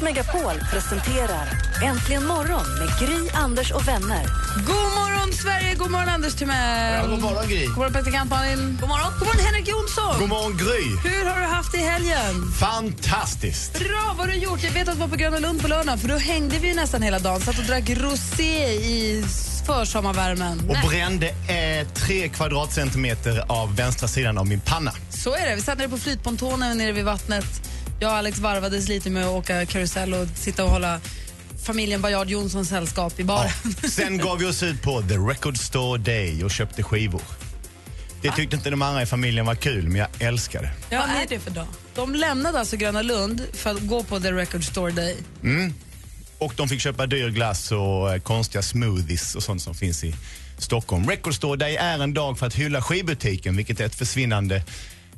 Mix Megapol presenterar Äntligen morgon med Gry, Anders och vänner. God morgon, Sverige! God morgon, Anders Timell! Ja, god morgon, Gry. God morgon, praktikant Malin! God morgon, God morgon Henrik Jonsson! God morgon, Gry. Hur har du haft det i helgen? Fantastiskt. Bra, vad har du gjort? Jag vet att du var på Gröna Lund på lördagen, för då hängde vi nästan hela dagen. Satt och drack rosé i försommarvärmen. Och brände eh, tre kvadratcentimeter av vänstra sidan av min panna. Så är det. Vi satt nere på flytpontonen nere vid vattnet. Jag och Alex varvades lite med att åka karusell och sitta och hålla familjen Bajard Jonsson sällskap i baren. Sen gav vi oss ut på The Record Store Day och köpte skivor. Det tyckte inte de andra i familjen var kul, men jag älskar det. Ja, Vad är det för dag? De lämnade alltså Gröna Lund för att gå på The Record Store Day. Och de fick köpa dyr glass och eh, konstiga smoothies och sånt som finns i Stockholm. Record Store Day är en dag för att hylla skivbutiken, vilket är ett försvinnande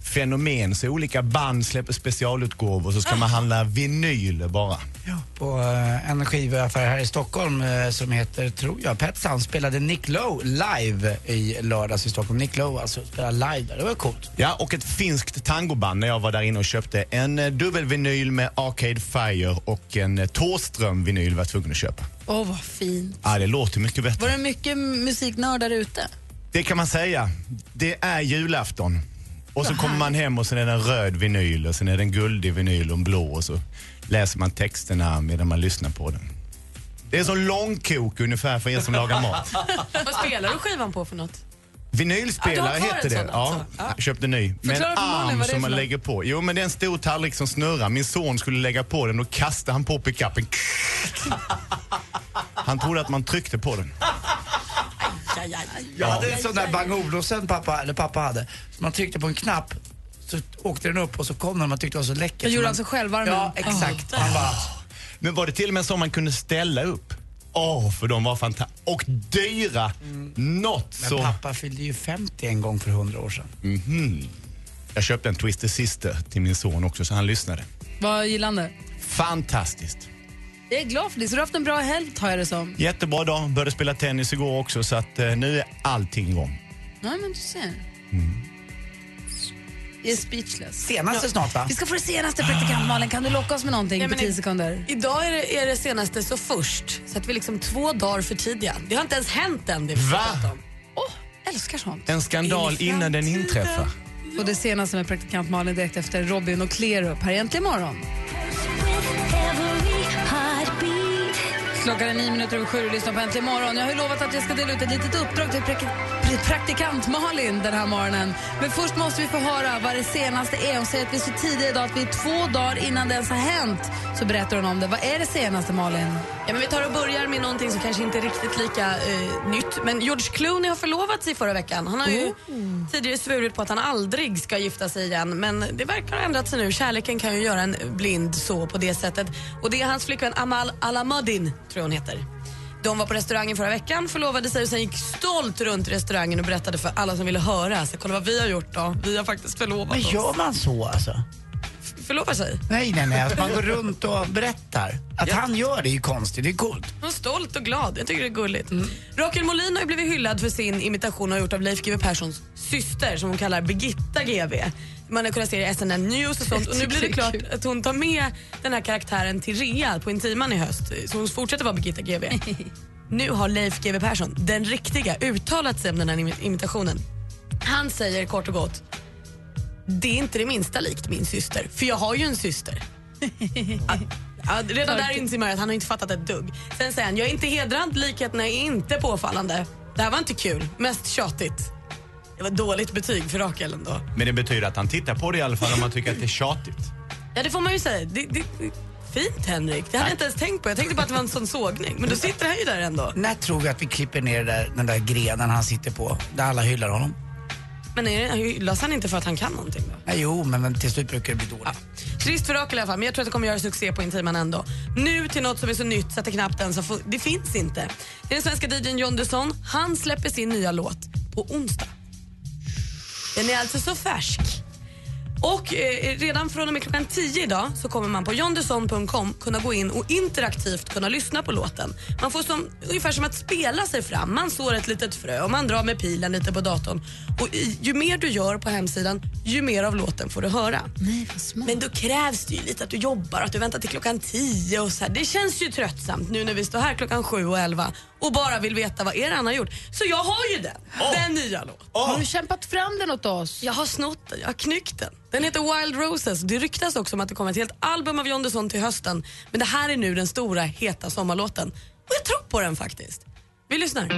fenomen. Så olika band släpper specialutgåvor så ska man handla vinyl bara. på eh, en skivaffär här i Stockholm eh, som heter, tror jag, Pet Sounds spelade Nick Lowe live i lördags i Stockholm. Nick Lowe alltså spelade live där, det var coolt. Ja, och ett finskt tangoband när jag var där inne och köpte en eh, dubbelvinyl med Arcade Fire och en eh, Thåström-vinyl var jag tvungen att köpa. Åh, vad fint. Ja, det låter mycket bättre. Var det mycket musiknördar ute? Det kan man säga. Det är julafton. Och så kommer man hem och sen är det en röd vinyl och sen är det en guldig vinyl och en blå och så läser man texterna medan man lyssnar på den. Det är som långkok ungefär för er som lagar mat. Vad spelar du skivan på för något? Vinylspelare Ja, heter det. sån Ja, alltså? Ja. jag köpte ny. Med en arm som man lägger på. Jo, men det är en stor tallrik som snurrar. Min son skulle lägga på den och kastade han på pickupen. Han trodde att man tryckte på den. Jag hade en sån där Bang Olufsen pappa, eller pappa hade. Så man tryckte på en knapp så åkte den upp och så kom den man tyckte det var så läckert. Så gjorde man, alltså självvärmen? Ja, exakt. Man bara, Men var det till och med så man kunde ställa upp? Åh, för de var fantastiska. Och dyra. Något men så... pappa fyllde ju 50 en gång för 100 år sedan. Mhm. Jag köpte en Twister Sister till min son också så han lyssnade. Vad gillande? Fantastiskt. Jag är glad för det. Så du har haft en bra helg tar jag det som. Jättebra dag. Började spela tennis igår också så att eh, nu är allting igång. Ja, men du ser. Jag är speechless. Senaste snart va? Vi ska få det senaste praktikant Malin. Kan du locka oss med någonting Ja, på men 10 i- sekunder? Idag är det, är det senaste så först, så att vi är liksom två dagar för tidiga. Det har inte ens hänt än det vi Va? prata om. Älskar sånt. En skandal innan den inträffar. Och det senaste med praktikant Malin direkt efter Robin och Clear upp här egentligen imorgon. Klockan är nio minuter över sju och lyssnar på Äntligen morgon. Jag har ju lovat att jag ska dela ut ett litet uppdrag till praktikant Malin den här morgonen. Men först måste vi få höra vad det senaste är. Hon säger att vi är så tidiga idag att vi är två dagar innan det ens har hänt. Så berättar hon om det. Vad är det senaste Malin? Ja, men vi tar och börjar med någonting som kanske inte är riktigt lika eh, nytt. Men George Clooney har förlovat sig förra veckan. Han har ju tidigare svurit på att han aldrig ska gifta sig igen. Men det verkar ha ändrat sig nu. Kärleken kan ju göra en blind så på det sättet. Och det är hans flickvän Amal Alamuddin, tror jag hon heter. De var på restaurangen förra veckan, förlovade sig och sen gick stolt runt restaurangen och berättade för alla som ville höra. Så kolla vad vi har gjort då. Vi har faktiskt förlovat Men oss. gör man så alltså? Förlovar sig. Nej, nej, nej. Att man går runt och berättar. Att han gör det är ju konstigt, det är coolt. Hon är stolt och glad. Jag tycker det är gulligt. Rakel Molin har blivit hyllad för sin imitation och gjort av Leif GW Perssons syster som hon kallar Birgitta GW. Man har kunnat se det i SNL News och sånt. Och nu blir det klart att hon tar med den här karaktären till Rea på Intiman i höst. Så hon fortsätter vara Birgitta GW. nu har Leif GW Persson, den riktiga, uttalat sig om den här imi- imitationen. Han säger kort och gott det är inte det minsta likt min syster, för jag har ju en syster. Ja, redan där inser man att han har inte fattat ett dugg. Sen säger han, jag är inte hedrad, likheterna är inte påfallande. Det här var inte kul, mest tjatigt. Det var dåligt betyg för Rakel ändå. Men det betyder att han tittar på det i alla fall om man tycker att det är tjatigt. Ja, det får man ju säga. Det, det, fint Henrik. Det hade jag inte ens tänkt på. Jag tänkte bara att det var en sån sågning. Men då sitter han ju där ändå. När tror vi att vi klipper ner där, den där grenen han sitter på, där alla hyllar honom? Men är det- hyllas han inte för att han kan någonting då? Nej, jo, men, men till slut brukar det bli dåligt. Trist för Rakel i alla fall, men jag tror att det kommer göra succé på Intiman ändå. Nu till något som är så nytt så att det knappt ens har Det finns inte. Det är den svenska DJn John Dusson. Han släpper sin nya låt på onsdag. Den är alltså så färsk. Och eh, redan från och med klockan 10 idag så kommer man på jondusson.com kunna gå in och interaktivt kunna lyssna på låten. Man får som, ungefär som att spela sig fram. Man sår ett litet frö och man drar med pilen lite på datorn. Och i, ju mer du gör på hemsidan, ju mer av låten får du höra. Nej, vad smart. Men då krävs det ju lite att du jobbar, att du väntar till klockan 10 och så här. Det känns ju tröttsamt nu när vi står här klockan 7 och 11 och bara vill veta vad er han har gjort. Så jag har ju den, den nya låten. Har du kämpat fram den åt oss? Jag har snott den, jag har knyckt den. Den heter Wild Roses. Det ryktas också om att det kommer ett helt album av John Dusson till hösten. Men det här är nu den stora heta sommarlåten. Och jag tror på den faktiskt. Vi lyssnar. Det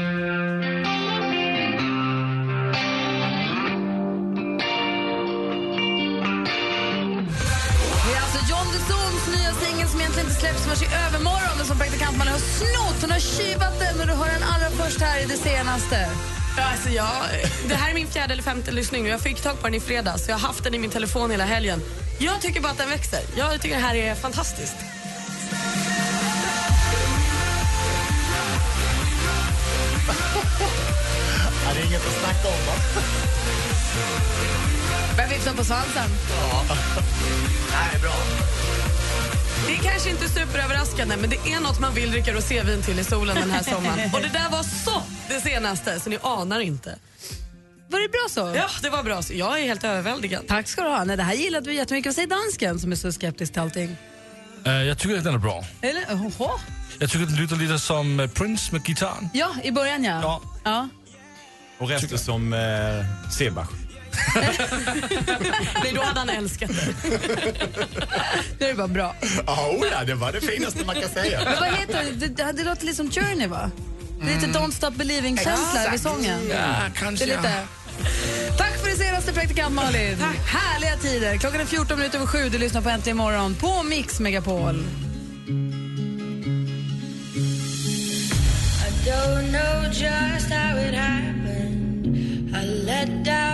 är alltså John nya singel som egentligen inte släpps förrän i övermorgon men som praktikant man har snott. Hon har tjuvat den och du hör den allra först här i det senaste. Ja, Alltså jag, det här är min fjärde eller femte lyssning. Jag fick tag på den i fredags. Jag har haft den i min telefon hela helgen. Jag tycker bara att den växer. Jag tycker det här är fantastiskt. Ja, det är inget att snacka om, va? Börjar vifta på svansen. Nej, bra. Det är kanske inte superöverraskande, men det är något man vill dricka rosévin till i solen den här sommaren. Och det där var så det senaste, så ni anar inte. Var det bra så? Ja, det var bra. Så jag är helt överväldigad. Tack ska du ha. Nej, det här gillade vi jättemycket. Vad säger dansken som är så skeptisk till allting? Uh, jag tycker att den är bra. Eller? Oho. Jag tycker den låter lite som eh, Prince med gitarren. Ja, i början ja. Ja. ja. Och resten som eh, Sebach. Nej, då hade han älskat det. Nu är det bara bra. Oh, ja, det var det finaste man kan säga. Men vad heter det? Det, det låter lite som Journey va? Det är lite Don't Stop Believing-känsla vid sången. Ja, Det kanske. är lite... Tack för det senaste praktikant Malin. Härliga tider. Klockan är 14 minuter över sju. Du lyssnar på Äntligen morgon på Mix Megapol. don't know just how it happened. I let down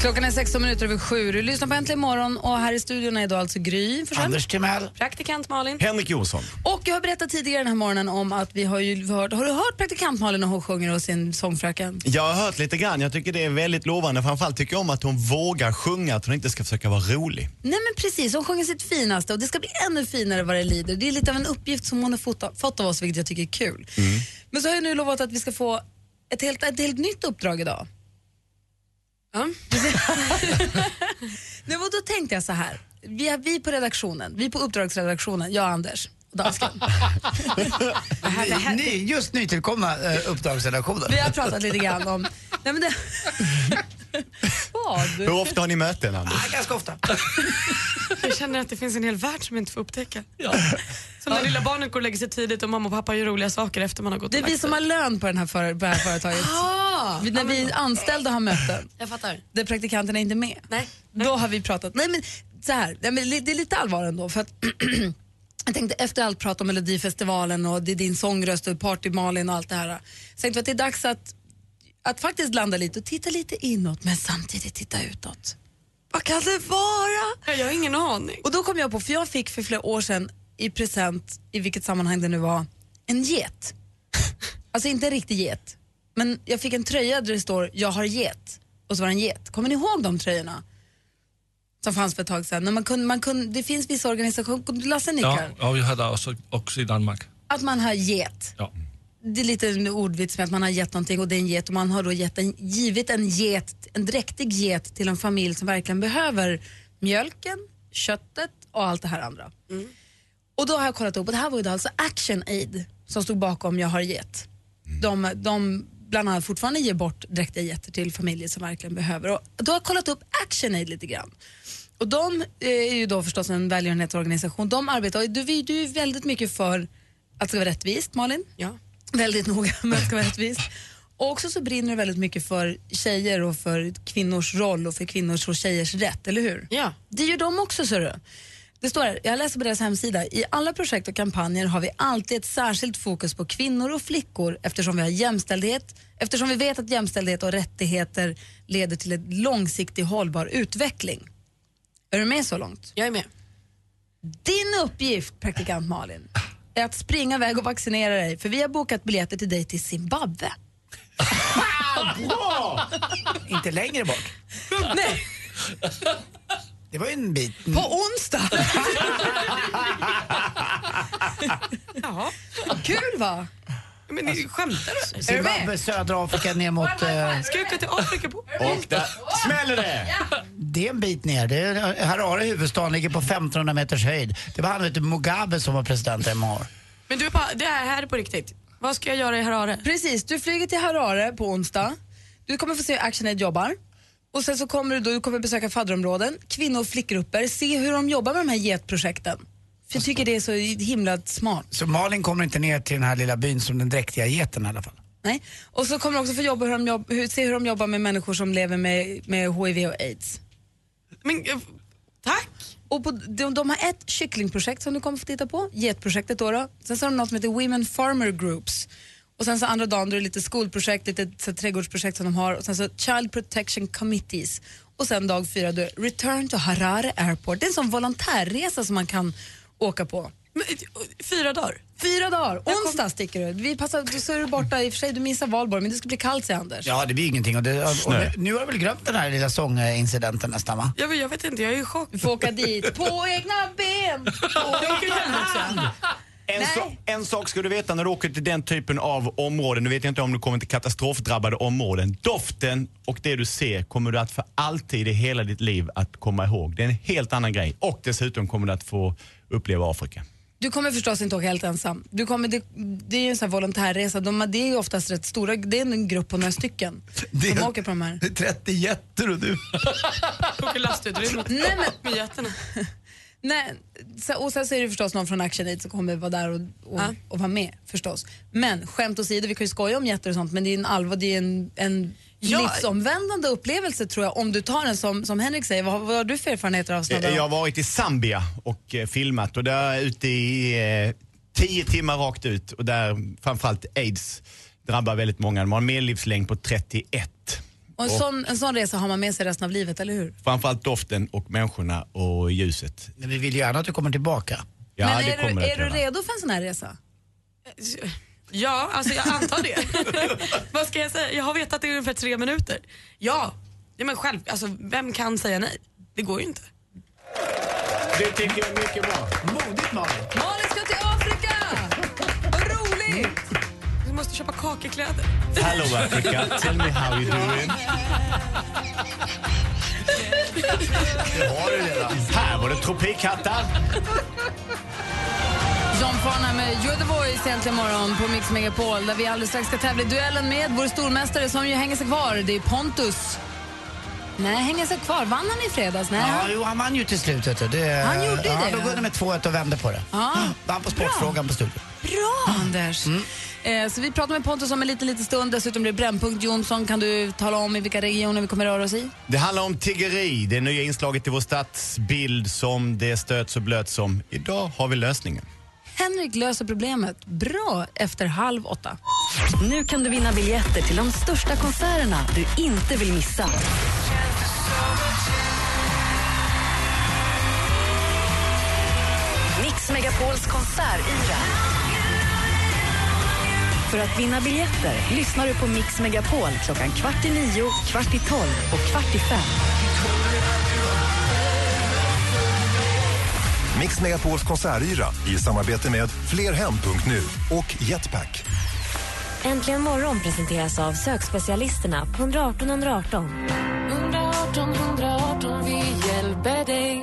Klockan är 16 minuter över sju. Du lyssnar på Äntligen morgon och här i studion är då alltså Gry Forssell. Anders Timell. Praktikant Malin. Henrik Jonsson. Och jag har berättat tidigare den här morgonen om att vi har ju hört, har du hört praktikant Malin när hon sjunger hos sin sångfröken? Jag har hört lite grann. Jag tycker det är väldigt lovande. Framförallt tycker jag om att hon vågar sjunga, att hon inte ska försöka vara rolig. Nej men precis, hon sjunger sitt finaste och det ska bli ännu finare vad det lider. Det är lite av en uppgift som hon har fått, fått av oss vilket jag tycker är kul. Men så har jag nu lovat att vi ska få ett helt, ett helt nytt uppdrag idag. Ja. Nu, och då tänkte jag så här, vi, är, vi på redaktionen, vi på uppdragsredaktionen, jag och Anders och dansken. Ny, just nytillkomna uh, uppdragsredaktioner. Vi har pratat lite grann om... Nej, men det, vad? Hur ofta har ni möten, Anders? Ja, ganska ofta. Jag känner att det finns en hel värld som jag inte får upptäcka. Som när lilla barnet går och lägger sig tidigt och mamma och pappa gör roliga saker efter man har gått Det är vi som har lön på, den här för, på det här företaget. När vi anställda har möten jag fattar. där praktikanterna är inte med. Nej. Då har vi pratat. Nej men så här, det är lite allvar ändå för att jag tänkte efter allt prat om Melodifestivalen och det är din sångröst och Party Malin och allt det här. Så tänkte jag att det är dags att, att faktiskt landa lite och titta lite inåt men samtidigt titta utåt. Vad kan det vara? Jag har ingen aning. Och då kom jag på, för jag fick för flera år sedan i present, i vilket sammanhang det nu var, en get. Alltså inte en riktig get, men jag fick en tröja där det står “Jag har get” och så var det en get. Kommer ni ihåg de tröjorna? Som fanns för ett tag sedan. När man kunde, man kunde, det finns vissa organisationer, Lasse Ja, nickar, ja, vi har det också, också i Danmark. att man har get. Ja. Det är lite en ordvits med att man har gett någonting och det är en get och man har då gett en, givit en get, en dräktig get till en familj som verkligen behöver mjölken, köttet och allt det här andra. Och då har jag kollat upp och det här var ju då alltså Action Aid som stod bakom Jag har gett. De, de bland annat fortfarande ger bort dräktiga getter till familjer som verkligen behöver. Och då har jag kollat upp Action Aid lite grann. Och de eh, är ju då förstås en välgörenhetsorganisation. De arbetar, du, du är väldigt mycket för att det ska vara rättvist, Malin. Ja. Väldigt noga med att det ska vara rättvist. Och också så brinner du väldigt mycket för tjejer och för kvinnors roll och för kvinnors och tjejers rätt, eller hur? Ja. Det gör de också, ser du. Det står här, jag läser på deras hemsida, i alla projekt och kampanjer har vi alltid ett särskilt fokus på kvinnor och flickor eftersom vi har jämställdhet, eftersom vi vet att jämställdhet och rättigheter leder till en långsiktig hållbar utveckling. Är du med så långt? Jag är med. Din uppgift, praktikant Malin, är att springa iväg och vaccinera dig för vi har bokat biljetter till dig till Zimbabwe. Inte längre bort. Nej, Det var ju en bit. på onsdag. Jaha. Kul va? Men ni skämtar du? Zimbabwe, södra Afrika ner mot... Eh, Ska jag åka till Afrika på? Och där smäller det! det är en bit ner. Det är, Harare, huvudstaden, ligger på 1500 meters höjd. Det var han vet du, Mugabe som var president i år. Men du, är på, det här här är på riktigt. Vad ska jag göra i Harare? Precis, du flyger till Harare på onsdag. Du kommer få se hur ActionAid jobbar. Och sen så kommer du, då, du kommer besöka fadderområden, kvinno och flickgrupper, se hur de jobbar med de här getprojekten. För jag tycker det är så himla smart. Så Malin kommer inte ner till den här lilla byn som den dräktiga geten i alla fall. Nej. Och så kommer du också få jobba hur de jobb, hur, se hur de jobbar med människor som lever med, med HIV och aids. Men, eh, tack! Och på, de, de har ett kycklingprojekt som du kommer få titta på, getprojektet då. då. Sen så har de något som heter Women Farmer Groups. Och sen så andra dagen då är det lite skolprojekt, lite så, trädgårdsprojekt som de har och sen så Child Protection Committees. Och sen dag fyra då Return to Harare Airport. Det är en sån volontärresa som man kan åka på. Men, eh, fyra dagar? Fyra dagar, onsdag sticker du. Vi passar, du så är du borta, i och för sig du missar valborg men det ska bli kallt säger Anders. Ja, det blir ingenting. Och det, och, och, nu har du väl glömt den här lilla sångincidenten nästan va? Jag, jag vet inte, jag är i chock. Du får åka dit på egna ben. Hem också. En, so en sak ska du veta när du åker till den typen av områden, nu vet jag inte om du kommer till katastrofdrabbade områden. Doften och det du ser kommer du att för alltid i hela ditt liv att komma ihåg. Det är en helt annan grej. Och dessutom kommer du att få uppleva Afrika. Du kommer förstås inte åka helt ensam. Du kommer, det, det är ju en sån här volontärresa. De, det är ju oftast rätt stora, det är en grupp på några stycken som åker på de här. 30 jätter och du. Åker lastutrymmet Nej, men- med getterna. Nej, och sen så är det förstås någon från ActionAid som kommer vara där och, och, Ja. och vara med förstås. Men skämt åsido, vi kan ju skoja om jätter och sånt men det är en allvar, det är en, en Ja. livsomvändande upplevelse tror jag om du tar den som, som Henrik säger. Vad, vad har du för erfarenheter av sådana Eh, Jag har varit i Zambia och eh, filmat och där ute i eh, tio timmar rakt ut och där framförallt aids drabbar väldigt många. De har en medellivslängd på 31. Och en, sån, en sån resa har man med sig resten av livet, eller hur? Framförallt doften och människorna och ljuset. Men vi vill gärna att du kommer tillbaka. Ja, men det är, kommer du, är du redo för en sån här resa? Ja, alltså jag antar det. Vad ska jag säga? Jag har vetat det i ungefär tre minuter. Ja, ja men själv, alltså, vem kan säga nej? Det går ju inte. Det tycker jag är mycket bra. Modigt Malin. Malin ska till Afrika! Vad roligt! Köpa kakekläder. Hello Africa, tell me how you doing. Det har du redan. Här var det tropikhattar. John Farnham med You're the voice äntligen morgon på Mix Megapol där vi alldeles strax ska tävla i duellen med vår stormästare som ju hänger sig kvar. Det är Pontus. Nej, hänger sig kvar. Vann han i fredags? Nej. Ja, jo, han vann ju till slut. Det, Han gjorde ja, det. Då det med 2-1 och vände på det. Ja. Vann på Sportfrågan på studion. Bra, Anders. Eh, så vi pratar med Pontus om en liten, liten stund. Dessutom blir det Brännpunkt Jonsson. Kan du tala om i vilka regioner vi kommer röra oss i? Det handlar om tiggeri, det nya inslaget i vår stadsbild som det stöts och blöts som. Idag har vi lösningen. Henrik löser problemet bra efter halv åtta. Nu kan du vinna biljetter till de största konserterna du inte vill missa. Mix Megapols konsertyra. För att vinna biljetter lyssnar du på Mix Megapol klockan kvart i nio, kvart i tolv och kvart i fem. Mix Megapols konsertyra i samarbete med Flerhem.nu och Jetpack. Äntligen morgon presenteras av sökspecialisterna på 118 118. 118 118, vi hjälper dig.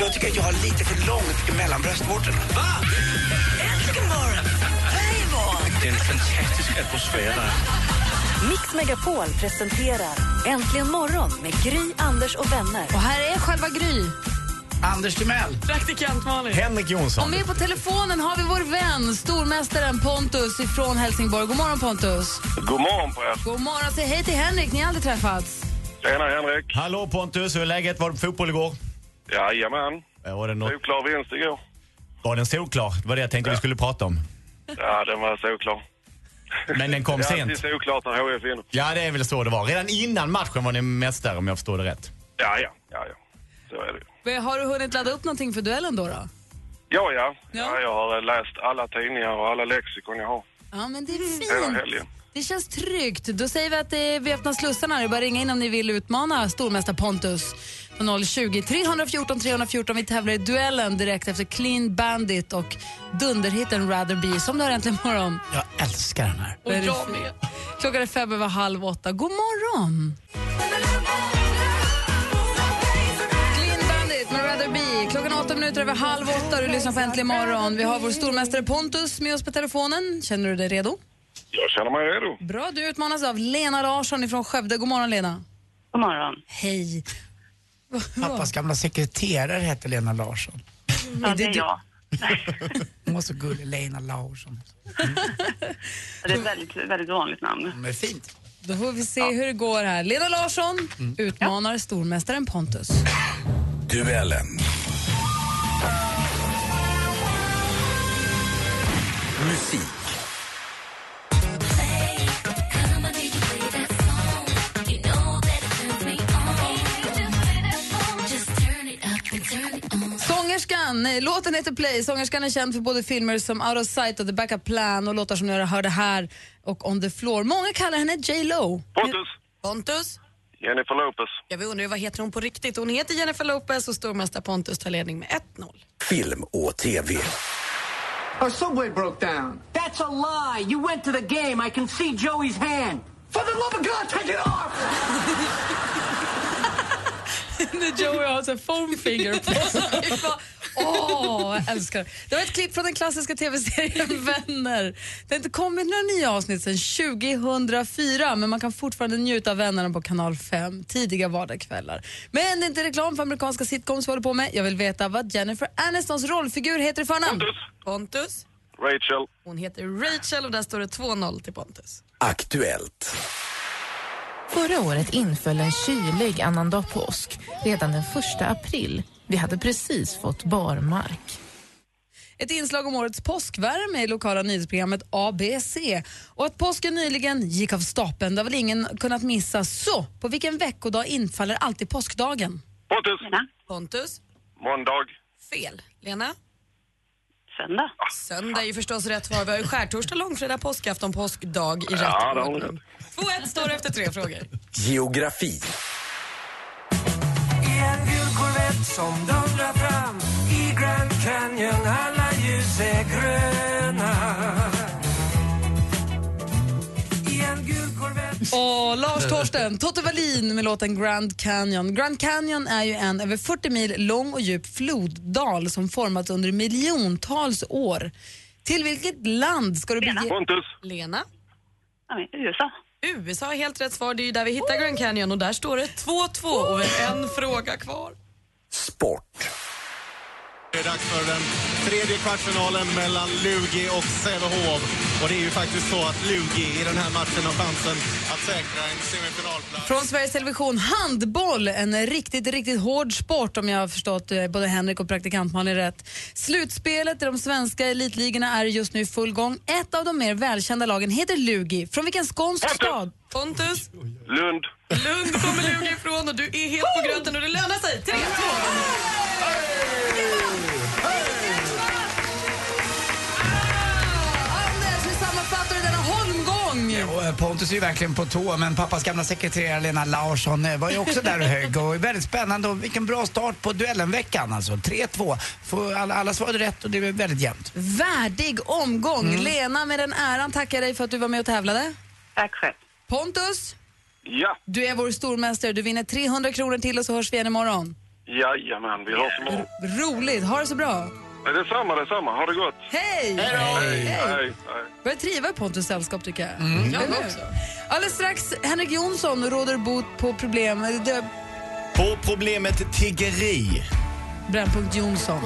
Jag tycker att jag har lite för långt mellan bröstvårtorna. Va? Äntligen morgon! Det är en fantastisk atmosfär där. Mix Megapol presenterar Äntligen morgon med Gry, Anders och vänner. Och här är själva Gry. Anders Timell. Praktikant Malin. Henrik Jonsson. Och med på telefonen har vi vår vän, stormästaren Pontus ifrån Helsingborg. God morgon Pontus. God morgon på er. God morgon. Säg hej till Henrik, ni har aldrig träffats. Tjena Henrik. Hallå Pontus, hur är läget? Var på fotboll igår? Jajamän. Var det något? Solklar vinst igår. Var den solklar? Det var det jag tänkte vi skulle prata om. Ja, den var solklar. Men den kom det är sent. alltid solklart när HIF vinner. Ja, det är väl så det var. Redan innan matchen var ni mästare om jag förstår det rätt. Ja, ja, ja, ja. Så är det. Men Har du hunnit ladda upp någonting för duellen då? då? Ja, ja. ja. Jag har läst alla tidningar och alla lexikon jag har. Ja, men det är Hela fint. helgen. Det känns tryggt. Då säger vi att det är, vi öppnar slussarna. Det är bara ringa in om ni vill utmana stormästare Pontus på 020 314 314. Vi tävlar i duellen direkt efter Clean Bandit och dunderhitten Rather Be som du har äntligen morgon. Jag älskar den här. Och jag med. Klockan är fem över halv åtta. God morgon! Clean Bandit med Rather Be. Klockan är åtta minuter över halv åtta. Du lyssnar på Äntligen morgon. Vi har vår stormästare Pontus med oss på telefonen. Känner du dig redo? Jag känner mig redo. Bra, du utmanas av Lena Larsson från Skövde. God morgon Lena. God morgon. Hej. Pappas gamla sekreterare hette Lena Larsson. Ja, det är jag. Hon var så gullig, Lena Larsson. Det är ett väldigt, väldigt vanligt namn. Men fint. Då får vi se hur det går här. Lena Larsson utmanar stormästaren Pontus. Duellen. Musik. Nej, låten heter Play. Sångerskan är känd för både filmer som Out of Sight och The Backup Plan och låtar som ni hörde här och On the Floor. Många kallar henne J Lo. Pontus. Pontus. Jennifer Lopez. Ja, vi undrar ju vad heter hon på riktigt. Hon heter Jennifer Lopez och stormästare Pontus tar ledning med 1-0. Film och TV. Our subway broke down. That's a lie. You went to the game. I can see Joey's hand. For the love of God, take it off! När Joey har så foam finger på sig. Åh, jag älskar det. Det var ett klipp från den klassiska tv-serien Vänner. Det har inte kommit några nya avsnitt sedan 2004 men man kan fortfarande njuta av Vännerna på kanal 5 tidiga vardagskvällar. Men det är inte reklam för amerikanska sitcoms vi håller på med. Jag vill veta vad Jennifer Anistons rollfigur heter i förnamn. Pontus. Pontus. Rachel. Hon heter Rachel och där står det 2-0 till Pontus. Aktuellt. Förra året inföll en kylig annandag påsk redan den första april. Vi hade precis fått barmark. Ett inslag om årets påskvärme i lokala nyhetsprogrammet ABC. Och att påsken nyligen gick av stapeln, det har väl ingen kunnat missa. Så, på vilken veckodag infaller alltid påskdagen? Pontus. Pontus. Måndag. Fel. Lena? Söndag. Söndag är ju förstås rätt svar. Vi har ju skärtorsdag, långfredag, påskafton, påskdag i rätt Ja, ordning. 2-1 står efter tre frågor. Geografi. Som dundrar fram i Grand Canyon. Alla ljus är gröna. I en gul Corvette Och Lars Torsten, Totte Wallin med låten Grand Canyon. Grand Canyon är ju en över 40 mil lång och djup floddal som formats under miljontals år. Till vilket land ska du bege... Pontus. Lena? Ja, men USA. USA är helt rätt svar. Det är ju där vi hittar Grand Canyon och där står det 2-2 och vi har en fråga kvar. Sport. Det är dags för den tredje kvartsfinalen mellan Lugi och Sävehof. Och det är ju faktiskt så att Lugi i den här matchen har chansen att säkra en semifinalplats. Från Sveriges Television, handboll, en riktigt, riktigt hård sport om jag har förstått eh, både Henrik och praktikant Malin rätt. Slutspelet i de svenska elitligorna är just nu i full gång. Ett av de mer välkända lagen heter Lugi. Från vilken skånsk stad? Pontus? Lund. Lund kommer Lugi ifrån och du är helt på gröten och det lönar sig. 3, 2, eh, Pontus är ju verkligen på tå, men pappas gamla sekreterare Lena Larsson eh, var ju också där och högg. Och väldigt spännande och vilken bra start på duellenveckan alltså. 3-2. Får Alla, alla svarade rätt och det var väldigt jämnt. Värdig omgång. Mm. Lena, med den äran tackar dig för att du var med och tävlade. Tack själv. Pontus, Ja. du är vår stormästare. Du vinner 300 kronor till och så hörs vi igen imorgon. Jajamän, vi hörs imorgon. Roligt. Ha det så bra. Detsamma, detsamma. Ha det gott. Hej! Hej, hej. Börjar triva Pontus sällskap tycker jag. Mm. Eller hur? Alldeles strax, Henrik Jonsson råder bot på problem. Det, På problemet tiggeri. Brännpunkt Jonsson.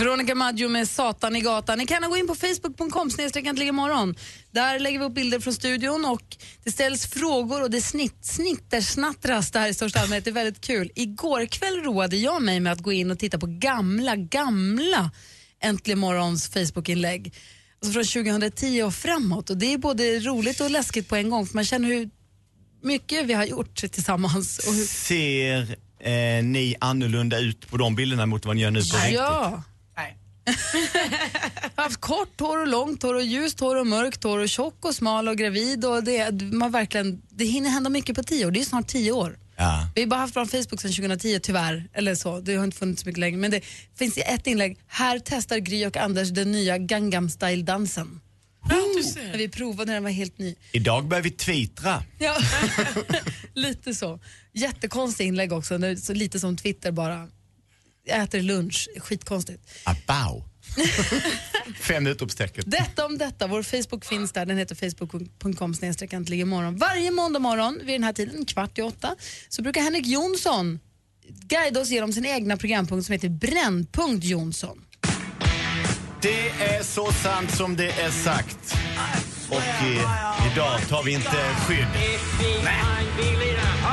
Veronica Maggio med Satan i gatan. Ni kan gå in på facebook.com imorgon. Där lägger vi upp bilder från studion och det ställs frågor och det snitt, snittersnattras där i största allmänhet. Det är väldigt kul. Igår kväll roade jag mig med att gå in och titta på gamla, gamla Äntligen morgons Facebookinlägg. Alltså från 2010 och framåt. Och det är både roligt och läskigt på en gång för man känner hur mycket vi har gjort tillsammans. Ser eh, ni annorlunda ut på de bilderna mot vad ni gör nu på riktigt? Ja. Jag har haft kort hår och långt hår och ljust hår och mörkt hår och tjock och smal och gravid. Och det, man verkligen, det hinner hända mycket på tio år. Det är snart tio år. Ja. Vi har bara haft vår Facebook sedan 2010 tyvärr. Eller så, det har inte funnits så mycket längre. Men det finns ett inlägg. Här testar Gry och Anders den nya Gangnam style-dansen. När vi provade när den var helt ny. Idag börjar vi twittra. Ja, lite så. Jättekonstigt inlägg också, så lite som Twitter bara. Äter lunch, skitkonstigt. Abau. Fem utropstecken. Detta om detta, vår Facebook finns där, den heter facebook.com imorgon. Varje måndag morgon vid den här tiden, kvart i åtta, så brukar Henrik Jonsson guida oss genom sin egna programpunkt som heter Brännpunkt Jonsson. Det är så sant som det är sagt. Och eh, idag tar vi inte skydd. Nej.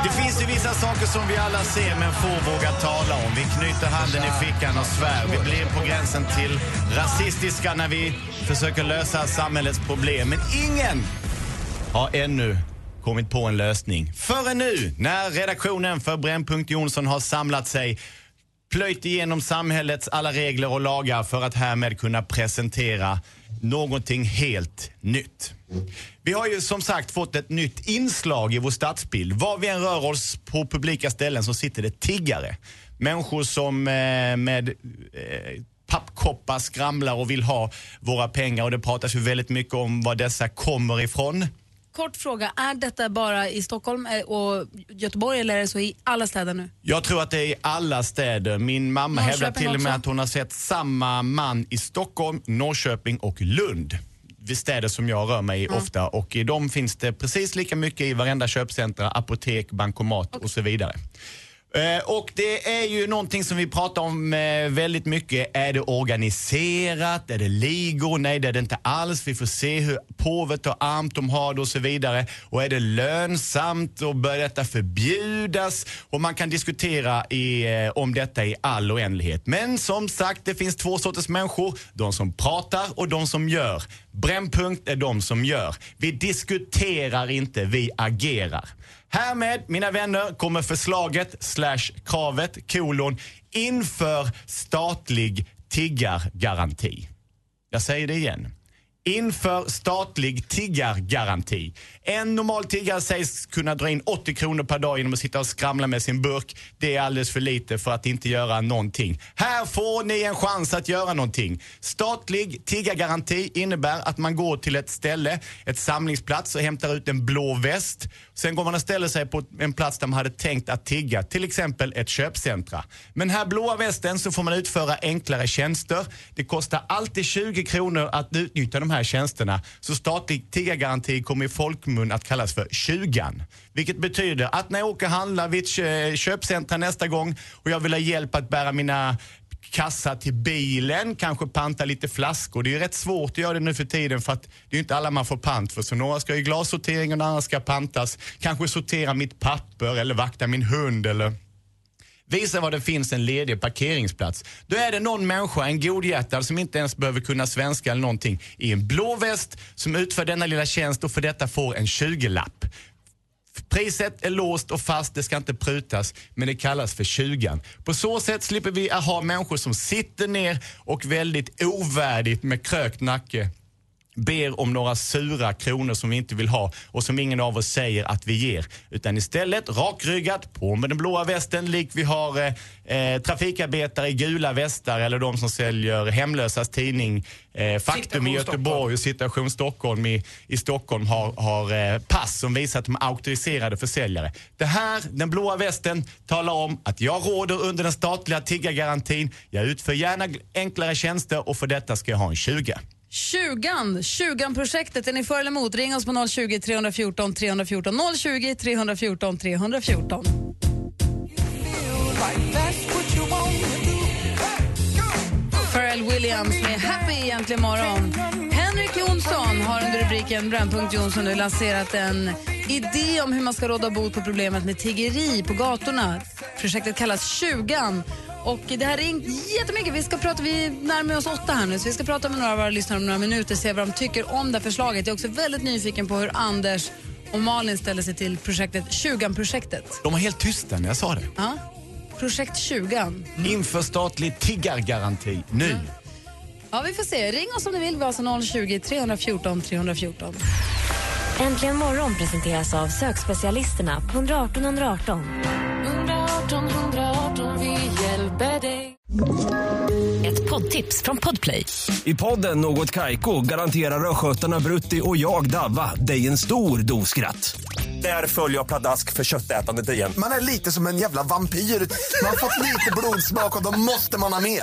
Det finns ju vissa saker som vi alla ser men få vågar tala om. Vi knyter handen i fickan och svär. Vi blir på gränsen till rasistiska när vi försöker lösa samhällets problem. Men ingen har ännu kommit på en lösning. Förrän nu, när redaktionen för Brännpunkt Jonsson har samlat sig plöjt igenom samhällets alla regler och lagar för att härmed kunna presentera någonting helt nytt. Vi har ju som sagt fått ett nytt inslag i vår stadsbild. Var vi än rör oss på publika ställen så sitter det tiggare. Människor som eh, med eh, pappkoppar skramlar och vill ha våra pengar och det pratas ju väldigt mycket om var dessa kommer ifrån. Kort fråga, är detta bara i Stockholm eh, och Göteborg eller är det så i alla städer nu? Jag tror att det är i alla städer. Min mamma Norrköping hävdar till och med också? att hon har sett samma man i Stockholm, Norrköping och Lund. Vid städer som jag rör mig i ofta och i dem finns det precis lika mycket i varenda köpcentra, apotek, bankomat och så vidare. Eh, Och det är ju någonting som vi pratar om eh, väldigt mycket. Är det organiserat? Är det ligor? Nej, det är det inte alls. Vi får se hur påvet och armt de har det och så vidare. Och är det lönsamt och bör detta förbjudas? Och man kan diskutera i, eh, om detta i all oändlighet. Men som sagt, det finns två sorters människor. De som pratar och de som gör. Brännpunkt är de som gör. Vi diskuterar inte, vi agerar. Härmed, mina vänner, kommer förslaget slash kravet kolon inför statlig tiggargaranti. Jag säger det igen. Inför statlig tiggargaranti. En normal tiggare sägs kunna dra in 80 kronor per dag genom att sitta och skramla med sin burk. Det är alldeles för lite för att inte göra någonting. Här får ni en chans att göra någonting. Statlig tiggargaranti innebär att man går till ett ställe, ett samlingsplats och hämtar ut en blå väst. Sen går man och ställer sig på en plats där man hade tänkt att tigga, till exempel ett köpcentra. Men här blåa västen så får man utföra enklare tjänster. Det kostar alltid 20 kronor att utnyttja de här tjänsterna. Så statlig tiggargaranti kommer i folkmun att kallas för 20 Vilket betyder att när jag åker och handlar vid ett köpcentra nästa gång och jag vill ha hjälp att bära mina kassa till bilen, kanske panta lite flaskor. Det är ju rätt svårt att göra det nu för tiden för att det är ju inte alla man får pant för. Så några ska i glassortering och andra ska pantas. Kanske sortera mitt papper eller vakta min hund eller Visa var det finns en ledig parkeringsplats. Då är det någon människa, en godhjärtad som inte ens behöver kunna svenska eller någonting, i en blå väst som utför denna lilla tjänst och för detta får en 20-lapp. Priset är låst och fast, det ska inte prutas, men det kallas för 20 På så sätt slipper vi ha människor som sitter ner och väldigt ovärdigt med krökt nacke ber om några sura kronor som vi inte vill ha och som ingen av oss säger att vi ger. Utan istället rakryggat, på med den blåa västen lik vi har eh, eh, trafikarbetare i gula västar eller de som säljer Hemlösas tidning eh, Faktum i Göteborg och Situation Stockholm i, i Stockholm har, har eh, pass som visar att de är auktoriserade försäljare. Det här, den blåa västen, talar om att jag råder under den statliga tiggargarantin. Jag utför gärna enklare tjänster och för detta ska jag ha en 20. 20 20-projektet, är ni för eller emot? Ring oss på 020 314 314. 020 314 314. Pharrell Williams med Happy egentligen morgon. Jonsson har under rubriken Brännpunkt Jonsson nu lanserat en idé om hur man ska råda bot på problemet med tiggeri på gatorna. Projektet kallas 20 och det här är jättemycket. Vi, ska prata, vi närmar oss åtta här nu, så vi ska prata med några av våra lyssnare om några minuter se vad de tycker om det här förslaget. Jag är också väldigt nyfiken på hur Anders och Malin ställer sig till projektet 20-projektet. De var helt tysta när jag sa det. Ja. Projekt 20. Inför statlig tiggargaranti nu. Ja, vi får se. Ring oss om ni vill. Vi har alltså 020 314 314. Äntligen morgon presenteras av sökspecialisterna på 118 118. 118 118, vi hjälper dig. Ett poddtips från Podplay. I podden Något Kaiko garanterar östgötarna Brutti och jag, Davva, dig en stor dos skratt. Där följer jag pladask för köttätandet igen. Man är lite som en jävla vampyr. Man har fått lite blodsmak och då måste man ha mer.